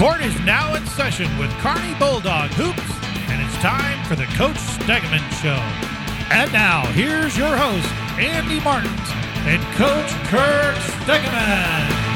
Court is now in session with Kearney Bulldog Hoops, and it's time for the Coach Stegeman Show. And now, here's your host, Andy Martins, and Coach Kurt Stegeman.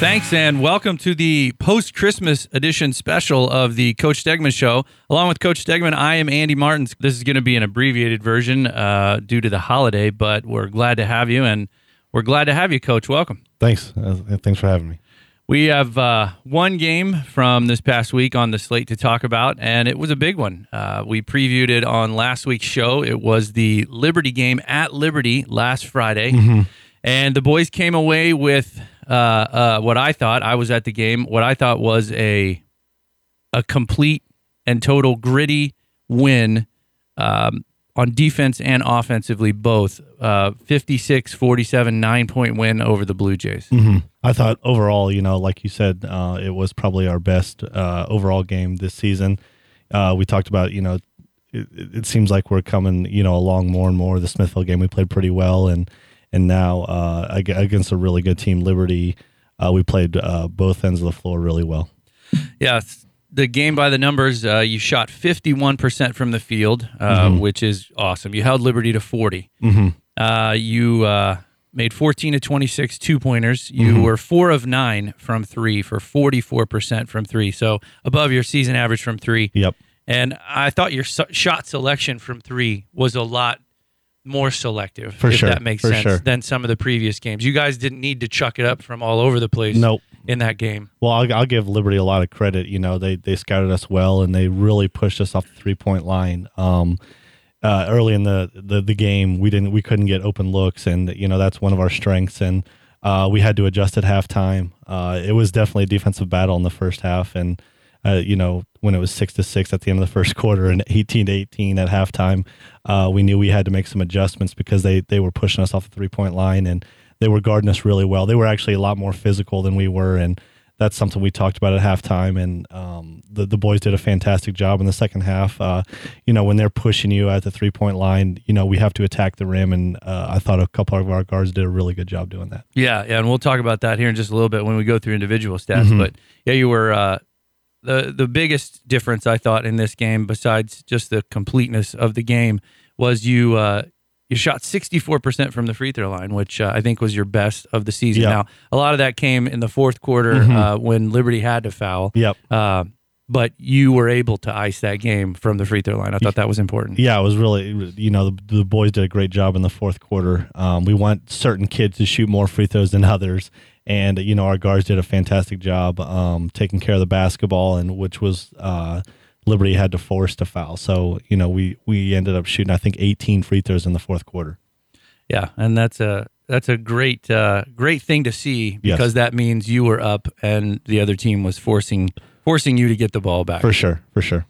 Thanks, and welcome to the post Christmas edition special of the Coach Stegeman Show. Along with Coach Stegeman, I am Andy Martins. This is going to be an abbreviated version uh, due to the holiday, but we're glad to have you, and we're glad to have you, Coach. Welcome. Thanks. Uh, thanks for having me. We have uh, one game from this past week on the slate to talk about, and it was a big one. Uh, we previewed it on last week's show. It was the Liberty game at Liberty last Friday, mm-hmm. and the boys came away with uh, uh, what I thought. I was at the game. What I thought was a a complete and total gritty win um, on defense and offensively, both uh, 56 47, nine point win over the Blue Jays. Mm-hmm. I thought overall, you know, like you said, uh, it was probably our best uh, overall game this season. Uh, we talked about, you know, it, it, seems like we're coming, you know, along more and more. The Smithville game we played pretty well, and and now uh, against a really good team, Liberty, uh, we played uh, both ends of the floor really well. Yeah, the game by the numbers, uh, you shot 51% from the field, uh, mm-hmm. which is awesome. You held Liberty to 40. Mm-hmm. Uh, you made 14 to 26 two pointers. You mm-hmm. were four of nine from three for 44% from three. So above your season average from three. Yep. And I thought your shot selection from three was a lot more selective, for if sure, that makes sense, sure. than some of the previous games. You guys didn't need to chuck it up from all over the place. Nope. In that game. Well, I'll, I'll give Liberty a lot of credit. You know, they they scouted us well and they really pushed us off the three point line. Um, uh, early in the, the the game, we didn't we couldn't get open looks, and you know that's one of our strengths. And uh, we had to adjust at halftime. Uh, it was definitely a defensive battle in the first half, and uh, you know, when it was six to six at the end of the first quarter and 18 to 18 at halftime, uh, we knew we had to make some adjustments because they, they were pushing us off the three point line and they were guarding us really well. They were actually a lot more physical than we were. And that's something we talked about at halftime. And um, the, the boys did a fantastic job in the second half. Uh, you know, when they're pushing you at the three point line, you know, we have to attack the rim. And uh, I thought a couple of our guards did a really good job doing that. Yeah. Yeah. And we'll talk about that here in just a little bit when we go through individual stats. Mm-hmm. But yeah, you were uh, the the biggest difference I thought in this game, besides just the completeness of the game, was you uh, you shot 64% from the free throw line, which uh, I think was your best of the season. Yep. Now, a lot of that came in the fourth quarter mm-hmm. uh, when Liberty had to foul. Yep. Uh, but you were able to ice that game from the free throw line. I thought that was important. Yeah, it was really, you know, the, the boys did a great job in the fourth quarter. Um, we want certain kids to shoot more free throws than others and you know our guards did a fantastic job um, taking care of the basketball, and which was uh, Liberty had to force to foul. So you know we we ended up shooting I think 18 free throws in the fourth quarter. Yeah, and that's a that's a great uh, great thing to see because yes. that means you were up and the other team was forcing forcing you to get the ball back. For sure, for sure.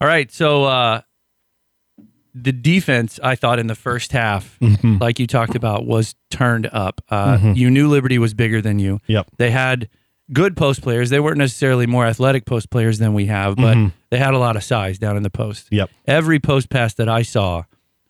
All right, so uh, the defense, I thought in the first half, mm-hmm. like you talked about, was turned up. Uh, mm-hmm. You knew Liberty was bigger than you. Yep. They had good post players. They weren't necessarily more athletic post players than we have, but mm-hmm. they had a lot of size down in the post. Yep. Every post pass that I saw,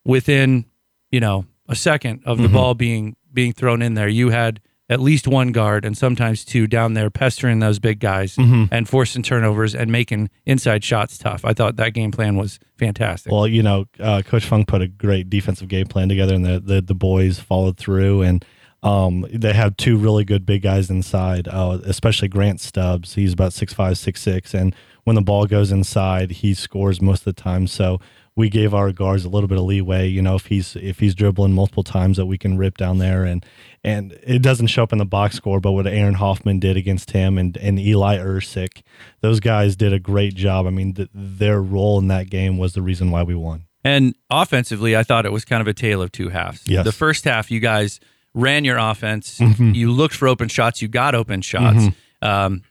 within you know a second of the mm-hmm. ball being being thrown in there, you had at least one guard and sometimes two down there pestering those big guys mm-hmm. and forcing turnovers and making inside shots tough. I thought that game plan was fantastic. Well, you know, uh, Coach Funk put a great defensive game plan together, and the the, the boys followed through and. Um, they have two really good big guys inside, uh, especially Grant Stubbs. He's about six five, six six, and when the ball goes inside, he scores most of the time. So we gave our guards a little bit of leeway. You know, if he's if he's dribbling multiple times, that we can rip down there, and and it doesn't show up in the box score. But what Aaron Hoffman did against him and and Eli Ersick, those guys did a great job. I mean, th- their role in that game was the reason why we won. And offensively, I thought it was kind of a tale of two halves. Yes. The first half, you guys ran your offense. Mm-hmm. You looked for open shots. You got open shots. Mm-hmm. Um,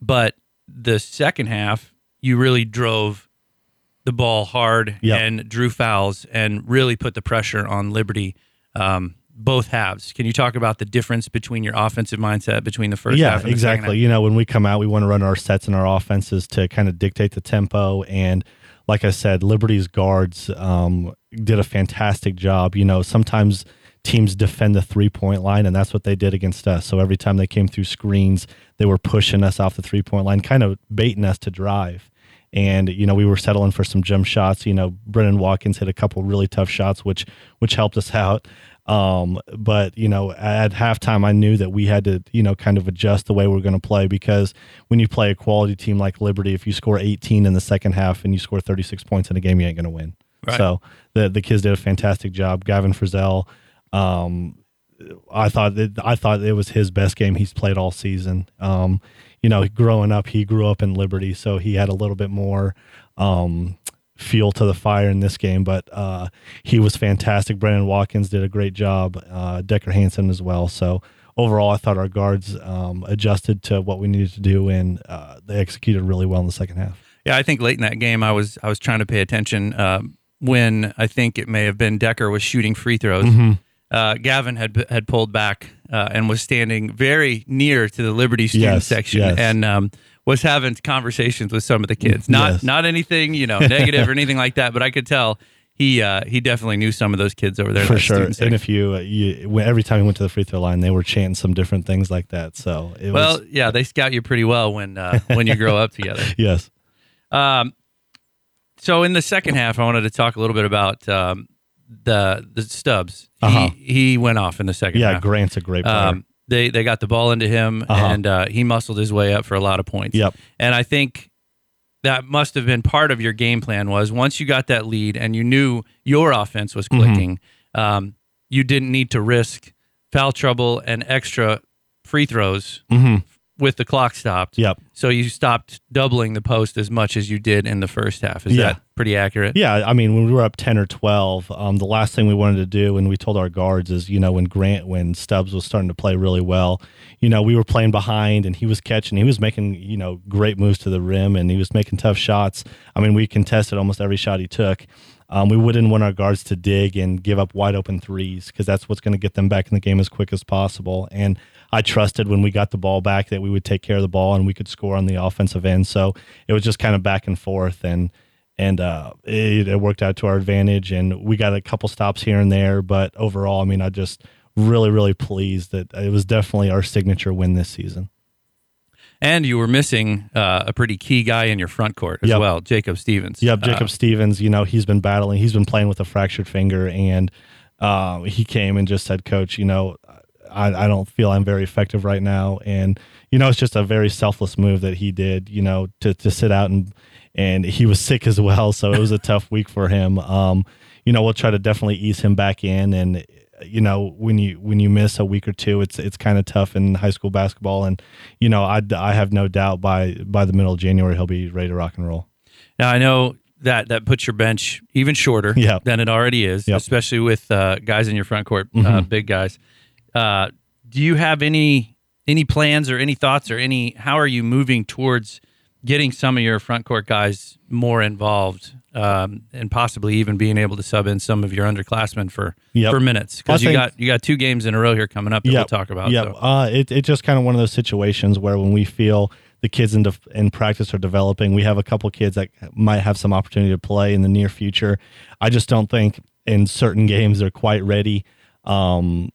but the second half, you really drove the ball hard yep. and drew fouls and really put the pressure on Liberty. Um, both halves. Can you talk about the difference between your offensive mindset between the first yeah, half? Yeah, exactly. You know, when we come out, we want to run our sets and our offenses to kind of dictate the tempo and like I said, Liberty's guards um, did a fantastic job. You know, sometimes teams defend the three point line, and that's what they did against us. So every time they came through screens, they were pushing us off the three point line, kind of baiting us to drive. And you know we were settling for some jump shots. You know Brennan Watkins hit a couple really tough shots, which which helped us out. Um, but you know, at halftime, I knew that we had to, you know, kind of adjust the way we are going to play because when you play a quality team like Liberty, if you score 18 in the second half and you score 36 points in a game, you ain't going to win. Right. So the the kids did a fantastic job. Gavin Frizell, um, I thought that, I thought it was his best game he's played all season. Um, you know, growing up, he grew up in Liberty, so he had a little bit more um, fuel to the fire in this game. But uh, he was fantastic. Brennan Watkins did a great job. Uh, Decker Hansen as well. So overall, I thought our guards um, adjusted to what we needed to do, and uh, they executed really well in the second half. Yeah, I think late in that game, I was I was trying to pay attention uh, when I think it may have been Decker was shooting free throws. Mm-hmm. Uh, Gavin had had pulled back uh, and was standing very near to the Liberty student yes, section, yes. and um, was having conversations with some of the kids. Not yes. not anything you know negative or anything like that, but I could tell he uh, he definitely knew some of those kids over there for sure. And if you, uh, you every time he went to the free throw line, they were chanting some different things like that. So well, was, yeah, they scout you pretty well when uh, when you grow up together. Yes. Um, so in the second half, I wanted to talk a little bit about um, the the Stubbs. Uh-huh. He he went off in the second. Yeah, half. Grant's a great player. Um, they they got the ball into him, uh-huh. and uh, he muscled his way up for a lot of points. Yep. And I think that must have been part of your game plan. Was once you got that lead and you knew your offense was mm-hmm. clicking, mm-hmm. um, you didn't need to risk foul trouble and extra free throws mm-hmm with the clock stopped. Yep. So you stopped doubling the post as much as you did in the first half. Is yeah. that pretty accurate? Yeah. I mean, when we were up 10 or 12, um, the last thing we wanted to do, and we told our guards, is, you know, when Grant, when Stubbs was starting to play really well, you know, we were playing behind and he was catching, he was making, you know, great moves to the rim and he was making tough shots. I mean, we contested almost every shot he took. Um, we wouldn't want our guards to dig and give up wide open threes because that's what's going to get them back in the game as quick as possible. And I trusted when we got the ball back that we would take care of the ball and we could score on the offensive end. So it was just kind of back and forth and and uh, it, it worked out to our advantage. And we got a couple stops here and there, but overall, I mean, I just really really pleased that it was definitely our signature win this season. And you were missing uh, a pretty key guy in your front court as yep. well, Jacob Stevens. Yep, Jacob uh, Stevens. You know, he's been battling. He's been playing with a fractured finger, and uh, he came and just said, "Coach, you know, I, I don't feel I'm very effective right now. And, you know, it's just a very selfless move that he did, you know, to, to sit out and, and he was sick as well. So it was a tough week for him. Um, you know, we'll try to definitely ease him back in. And, you know, when you, when you miss a week or two, it's, it's kind of tough in high school basketball. And, you know, I, I have no doubt by, by the middle of January, he'll be ready to rock and roll. Now I know that that puts your bench even shorter yep. than it already is, yep. especially with uh, guys in your front court, uh, mm-hmm. big guys. Uh, do you have any any plans or any thoughts or any how are you moving towards getting some of your front court guys more involved um, and possibly even being able to sub in some of your underclassmen for yep. for minutes because you think, got you got two games in a row here coming up that yep, we'll talk about. Yeah, so. uh, it, it's just kind of one of those situations where when we feel the kids in, def- in practice are developing, we have a couple kids that might have some opportunity to play in the near future. I just don't think in certain games they're quite ready. Um,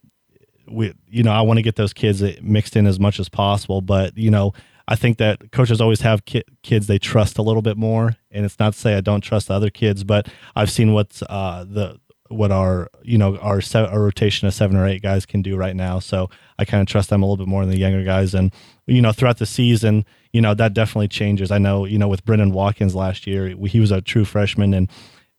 we you know I want to get those kids mixed in as much as possible, but you know I think that coaches always have ki- kids they trust a little bit more, and it's not to say I don't trust the other kids, but I've seen what's uh, the what our you know our, se- our rotation of seven or eight guys can do right now. So I kind of trust them a little bit more than the younger guys, and you know throughout the season, you know that definitely changes. I know you know with Brennan Watkins last year, he was a true freshman and.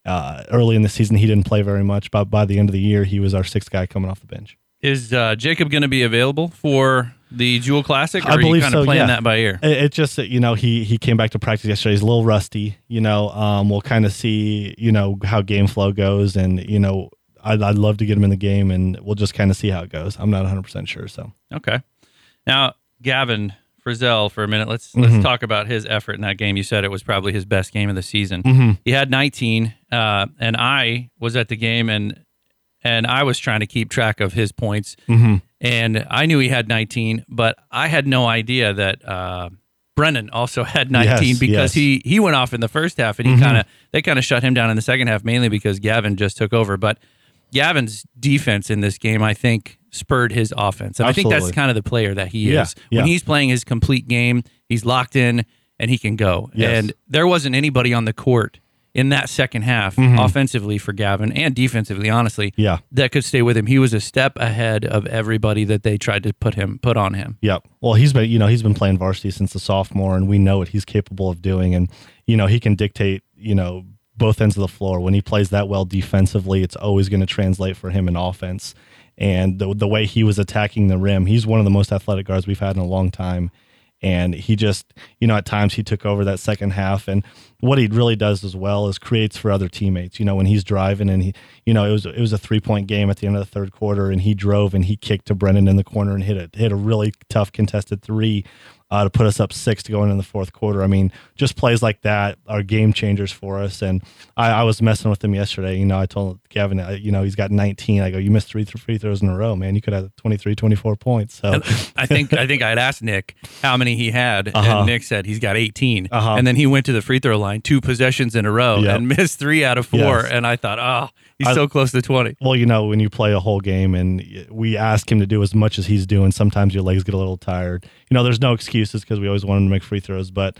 Uh, early in the season, he didn't play very much, but by the end of the year, he was our sixth guy coming off the bench. Is uh, Jacob going to be available for the Jewell Classic? Or I believe kind of so. Playing yeah. that by ear. It, it just you know he he came back to practice yesterday. He's a little rusty. You know, um, we'll kind of see you know how game flow goes, and you know I'd, I'd love to get him in the game, and we'll just kind of see how it goes. I'm not 100 percent sure. So okay, now Gavin Frizzell for a minute. Let's mm-hmm. let's talk about his effort in that game. You said it was probably his best game of the season. Mm-hmm. He had 19, uh, and I was at the game, and and I was trying to keep track of his points. Mm-hmm. And I knew he had 19, but I had no idea that uh, Brennan also had 19 Yes, because yes. he he went off in the first half and he Mhm. kind of they kind of shut him down in the second half mainly because Gavin just took over. But Gavin's defense in this game, I think, spurred his offense, and I think that's kind of the player that he Yeah, is. When yeah. he's playing his complete game, he's locked in and he can go. Yes. And there wasn't anybody on the court in that second half offensively for Gavin and defensively, honestly, Mm-hmm. Yeah. that could stay with him. He was a step ahead of everybody that they tried to put him put on him. Yep. Well, he's been, you know, he's been playing varsity since the sophomore, and we know what he's capable of doing. And you know, he can dictate, you know, both ends of the floor. When he plays that well defensively, it's always going to translate for him in offense. And the the way he was attacking the rim, he's one of the most athletic guards we've had in a long time. And he just, you know, at times he took over that second half. And what he really does as well is creates for other teammates. You know, when he's driving and he, you know, it was it was a three point game at the end of the third quarter, and he drove and he kicked to Brennan in the corner and hit it hit a really tough contested three uh, to put us up six to go into the fourth quarter. I mean, just plays like that are game changers for us. And I, I was messing with him yesterday. You know, I told Gavin, uh, you know, he's got 19. I go, you missed three free throws in a row, man. You could have 23, 24 points. So I think I think I'd asked Nick how many he had, Uh-huh. and Nick said he's got 18. Uh-huh. And then he went to the free throw line two possessions in a row Yep. and missed three out of four. Yes. And I thought, oh, he's I- so close to 20. Well, you know, when you play a whole game and we ask him to do as much as he's doing, sometimes your legs get a little tired. You know, there's no excuses because we always want him to make free throws. But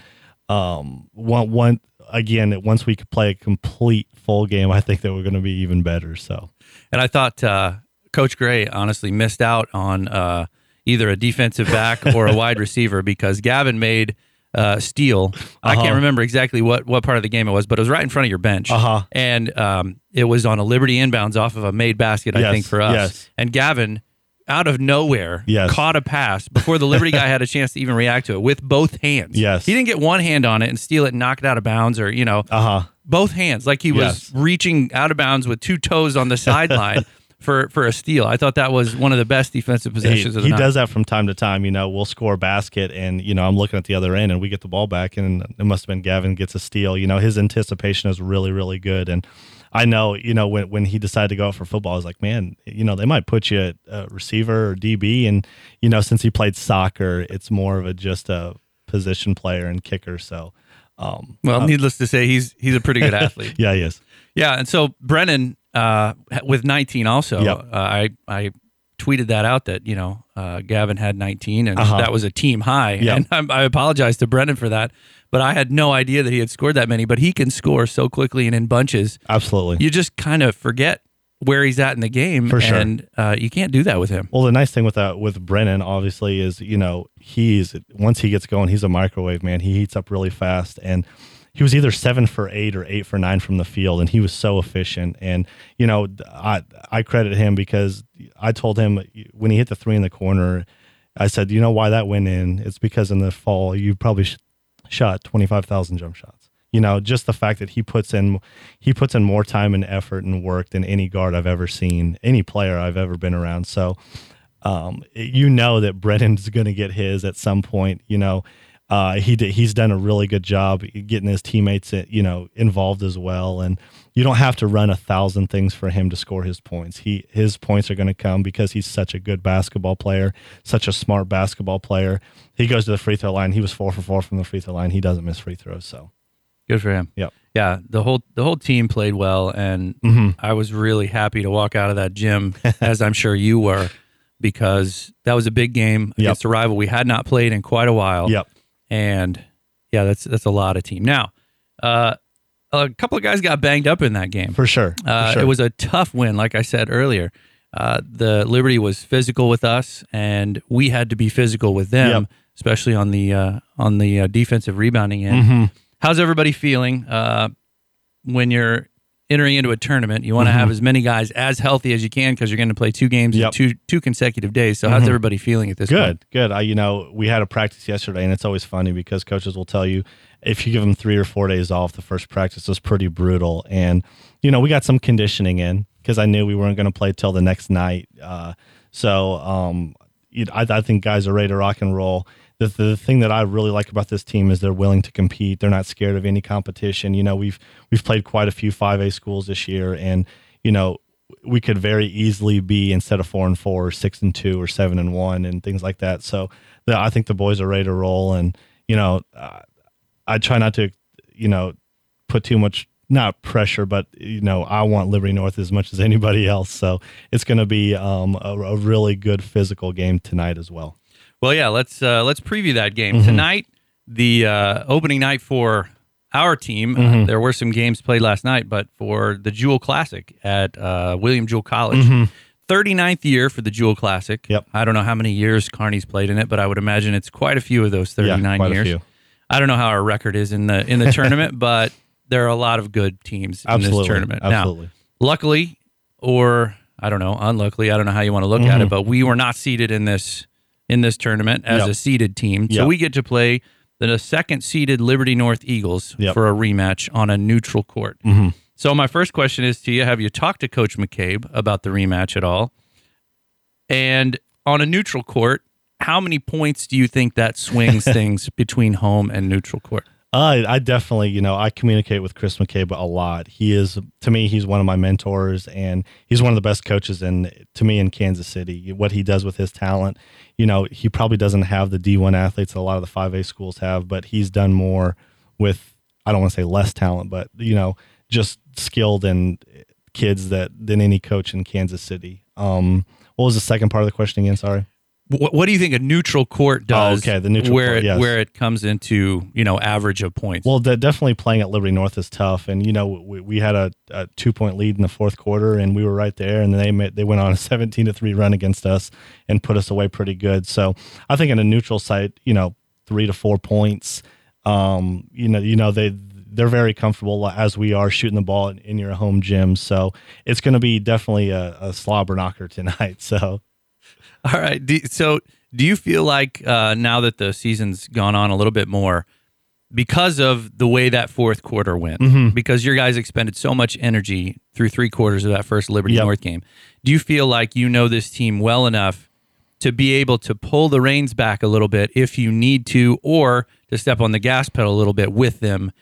um, one, one again, once we could play a complete full game, I think that we're going to be even better. So, And I thought uh, Coach Gray honestly missed out on uh, either a defensive back or a wide receiver because Gavin made uh, steal. I Uh-huh. can't remember exactly what, what part of the game it was, but it was right in front of your bench. Uh-huh. And um, it was on a Liberty inbounds off of a made basket, I think, for us. yes. And Gavin, out of nowhere, Yes. caught a pass before the Liberty guy had a chance to even react to it with both hands. Yes. He didn't get one hand on it and steal it and knock it out of bounds or, you know, uh huh. both hands, like he was Yes. reaching out of bounds with two toes on the sideline for for a steal. I thought that was one of the best defensive He, possessions he night. does that from time to time. You know, we'll score a basket, and you know, I'm looking at the other end, and we get the ball back, and it must have been Gavin gets a steal. You know, his anticipation is really, really good, and I know, you know, when when he decided to go out for football, I was like, man, you know, they might put you at uh, receiver or DB, and you know, since he played soccer, it's more of a just a position player and kicker. So, um, Well, needless to say, he's he's a pretty good athlete. yeah, he is. Yeah, and so Brennan uh, with 19 also. Yep. Uh, I I tweeted that out that you know uh, Gavin had 19 and Uh-huh. that was a team high. Yep. And I, I apologize to Brennan for that, but I had no idea that he had scored that many. But he can score so quickly and in bunches. Absolutely. You just kind of forget where he's at in the game, For sure. and uh, you can't do that with him. Well, the nice thing with that with Brennan, obviously, is you know he's once he gets going, he's a microwave man. He heats up really fast, and he was either seven for eight or eight for nine from the field, and he was so efficient. And you know, I I credit him because I told him when he hit the three in the corner, I said, you know why that went in? It's because in the fall you probably sh- shot twenty five thousand jump shots. You know, just the fact that he puts in he puts in more time and effort and work than any guard I've ever seen, any player I've ever been around. So um, you know that Brennan's going to get his at some point. You know, uh, he did, he's done a really good job getting his teammates, uh, you know, involved as well. And you don't have to run a thousand things for him to score his points. He his points are going to come because he's such a good basketball player, such a smart basketball player. He goes to the free throw line. He was four for four from the free throw line. He doesn't miss free throws. So Good for him. Yep. Yeah, the whole the whole team played well, and Mhm. I was really happy to walk out of that gym, as I'm sure you were, because that was a big game Yep. against a rival we had not played in quite a while. yep, and yeah, that's that's a lot of team. Now, uh, a couple of guys got banged up in that game. for sure. For Uh, sure. It was a tough win, like I said earlier. Uh, the Liberty was physical with us, and we had to be physical with them, Yep. especially on the uh, on the uh, defensive rebounding end. Mhm. How's everybody feeling uh, when you're entering into a tournament? You want to have as many guys as healthy as you can because you're going to play two games Mm-hmm. Yep. in two two consecutive days. So how's Mhm. everybody feeling at this point? Good, good. I, you know, we had a practice yesterday, and it's always funny because coaches will tell you if you give them three or four days off, the first practice was pretty brutal. And you know, we got some conditioning in because I knew we weren't going to play till the next night. Uh, so um, you I, I think guys are ready to rock and roll. The, the thing that I really like about this team is they're willing to compete. They're not scared of any competition. You know, we've we've played quite a few five A schools this year, and you know, we could very easily be instead of four and four, or six and two, or seven and one, and things like that. So the, I think the boys are ready to roll, and you know, uh, I try not to, you know, put too much not pressure, but you know, I want Liberty North as much as anybody else. So it's going to be um, a, a, really good physical game tonight as well. Well, yeah, let's uh, let's preview that game mm-hmm. tonight. The uh, opening night for our team. Uh, mm-hmm. Uh, there were some games played last night, but for the Jewell Classic at uh, William Jewell College. Mm-hmm. 39th year for the Jewell Classic. Yep. I don't know how many years Kearney's played in it, but I would imagine it's quite a few of those 39 yeah, years. I don't know how our record is in the in the tournament, but there are a lot of good teams Absolutely. in this tournament. Absolutely. Now, luckily, or I don't know, unluckily, I don't know how you want to look mm-hmm. at it, mm-hmm. but we were not seeded in this in this tournament as yep. a seeded team. So we get to play the second seeded Liberty North Eagles yep. for a rematch on a neutral court. Mm-hmm. So my first question is to you: Have you talked to Coach McCabe about the rematch at all? And on a neutral court, how many points do you think that swings things between home and neutral court? Uh, I definitely, you know, I communicate with Chris McCabe a lot. He is, to me, he's one of my mentors, and he's one of the best coaches in, to me, in Kansas City. What he does with his talent, you know, he probably doesn't have the D1 athletes that a lot of the 5A schools have, but he's done more with, I don't want to say less talent, but you know, just skilled and kids that than any coach in Kansas City. Um, what was the second part of the question again? Sorry. What, what do you think a neutral court does? Oh, okay, the neutral where court, yes. it, where it comes into you know average of points. Well, de- definitely playing at Liberty North is tough, and you know we, we had a, a, two point lead in the fourth quarter, and we were right there, and they made, they went on a seventeen to three run against us and put us away pretty good. So I think in a neutral site, you know, three to four points. Um, you know, you know they they're very comfortable as we are shooting the ball in, in your home gym. So it's going to be definitely a, a slobber knocker tonight. So all right. Do, so, do you feel like uh, now that the season's gone on a little bit more, because of the way that fourth quarter went, mm-hmm. because your guys expended so much energy through three quarters of that first Liberty yep. North game, do you feel like you know this team well enough to be able to pull the reins back a little bit if you need to, or to step on the gas pedal a little bit with them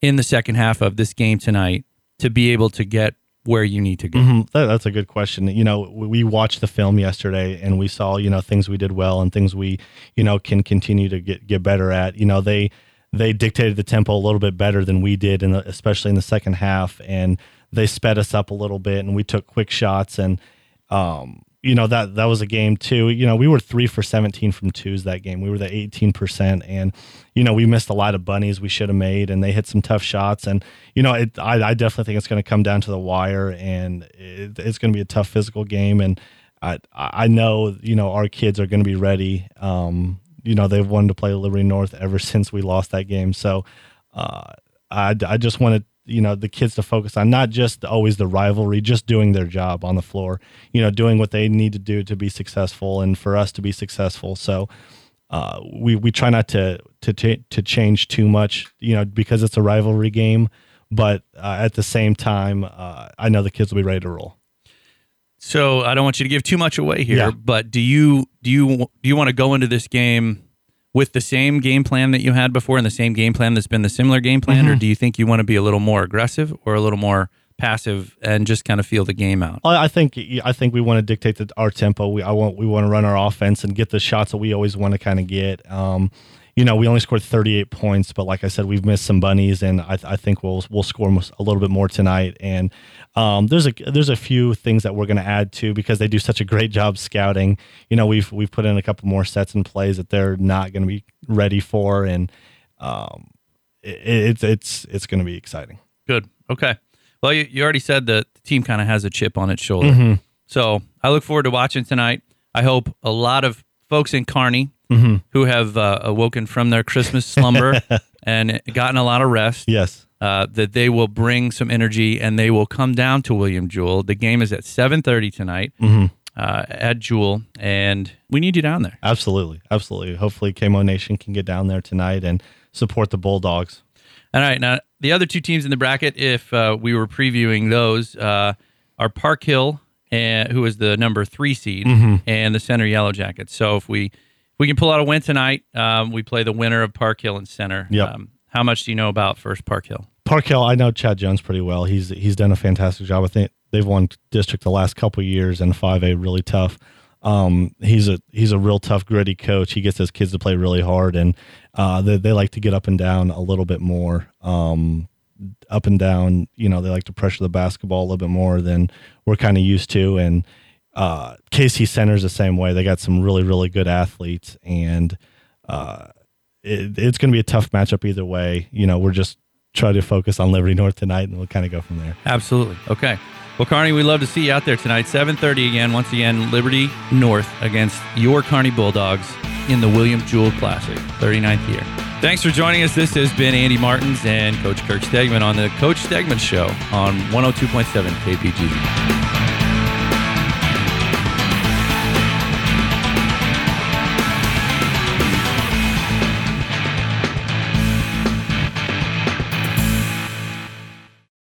in the second half of this game tonight to be able to get where you need to go? Mm-hmm. That, that's a good question. You know, we watched the film yesterday and we saw, you know, things we did well and things we, you know, can continue to get, get better at. You know, they they dictated the tempo a little bit better than we did, the, especially in the second half. And they sped us up a little bit and we took quick shots and, um, you know that that was a game too. You know, we were three for seventeen from twos that game. We were the eighteen percent, and you know we missed a lot of bunnies we should have made, and they hit some tough shots. And you know, it, I, I definitely think it's going to come down to the wire, and it, it's going to be a tough physical game. And I I know you know our kids are going to be ready. Um, you know they've wanted to play Liberty North ever since we lost that game, so uh, I I just wanted you know the kids to focus on not just always the rivalry just doing their job on the floor you know doing what they need to do to be successful and for us to be successful. So uh, we we try not to to to change too much you know because it's a rivalry game. But uh, at the same time uh, I know the kids will be ready to roll. So I don't want you to give too much away here yeah. but do you do you do you want to go into this game with the same game plan that you had before and the same game plan that's been the similar game plan, mm-hmm. or do you think you want to be a little more aggressive or a little more passive and just kind of feel the game out? I think I think we want to dictate the, our tempo. We I want we want to run our offense and get the shots that we always want to kind of get. Um, you know, we only scored 38 points, but like I said, we've missed some bunnies, and I, I think we'll we'll score a little bit more tonight. And um, there's a there's a few things that we're going to add to because they do such a great job scouting. You know, we've we've put in a couple more sets and plays that they're not going to be ready for, and um, it, it's it's it's going to be exciting. Good. Okay. Well, you, you already said that the team kind of has a chip on its shoulder, mm-hmm. so I look forward to watching tonight. I hope a lot of folks in Kearney mm-hmm. who have uh, awoken from their Christmas slumber and gotten a lot of rest. Yes. Uh, that they will bring some energy and they will come down to William Jewell. The game is at 7:30 tonight mm-hmm. uh, at Jewell, and we need you down there. Absolutely, absolutely. Hopefully, KMO Nation can get down there tonight and support the Bulldogs. All right, now the other two teams in the bracket, if uh, we were previewing those, uh, are Park Hill, and, who is the number three seed, mm-hmm. and the Center Yellow Jackets. So if we we can pull out a win tonight. Um, we play the winner of Park Hill and Center. Yep. Um, how much do you know about First Park Hill? Park Hill, I know Chad Jones pretty well. He's he's done a fantastic job. I think they've won district the last couple years and five A really tough. Um, he's a he's a real tough, gritty coach. He gets his kids to play really hard, and uh, they, they like to get up and down a little bit more. Um, up and down, you know, they like to pressure the basketball a little bit more than we're kind of used to. And uh, KC Center's the same way. They got some really, really good athletes, and uh, it, it's going to be a tough matchup either way. You know, we're just trying to focus on Liberty North tonight, and we'll kind of go from there. Absolutely. Okay. Well, Kearney, we'd love to see you out there tonight. 7.30 again, once again, Liberty North against your Kearney Bulldogs in the William Jewell Classic, 39th year. Thanks for joining us. This has been Andy Martins and Coach Kirk Stegeman on the Coach Stegeman Show on 102.7 KPG.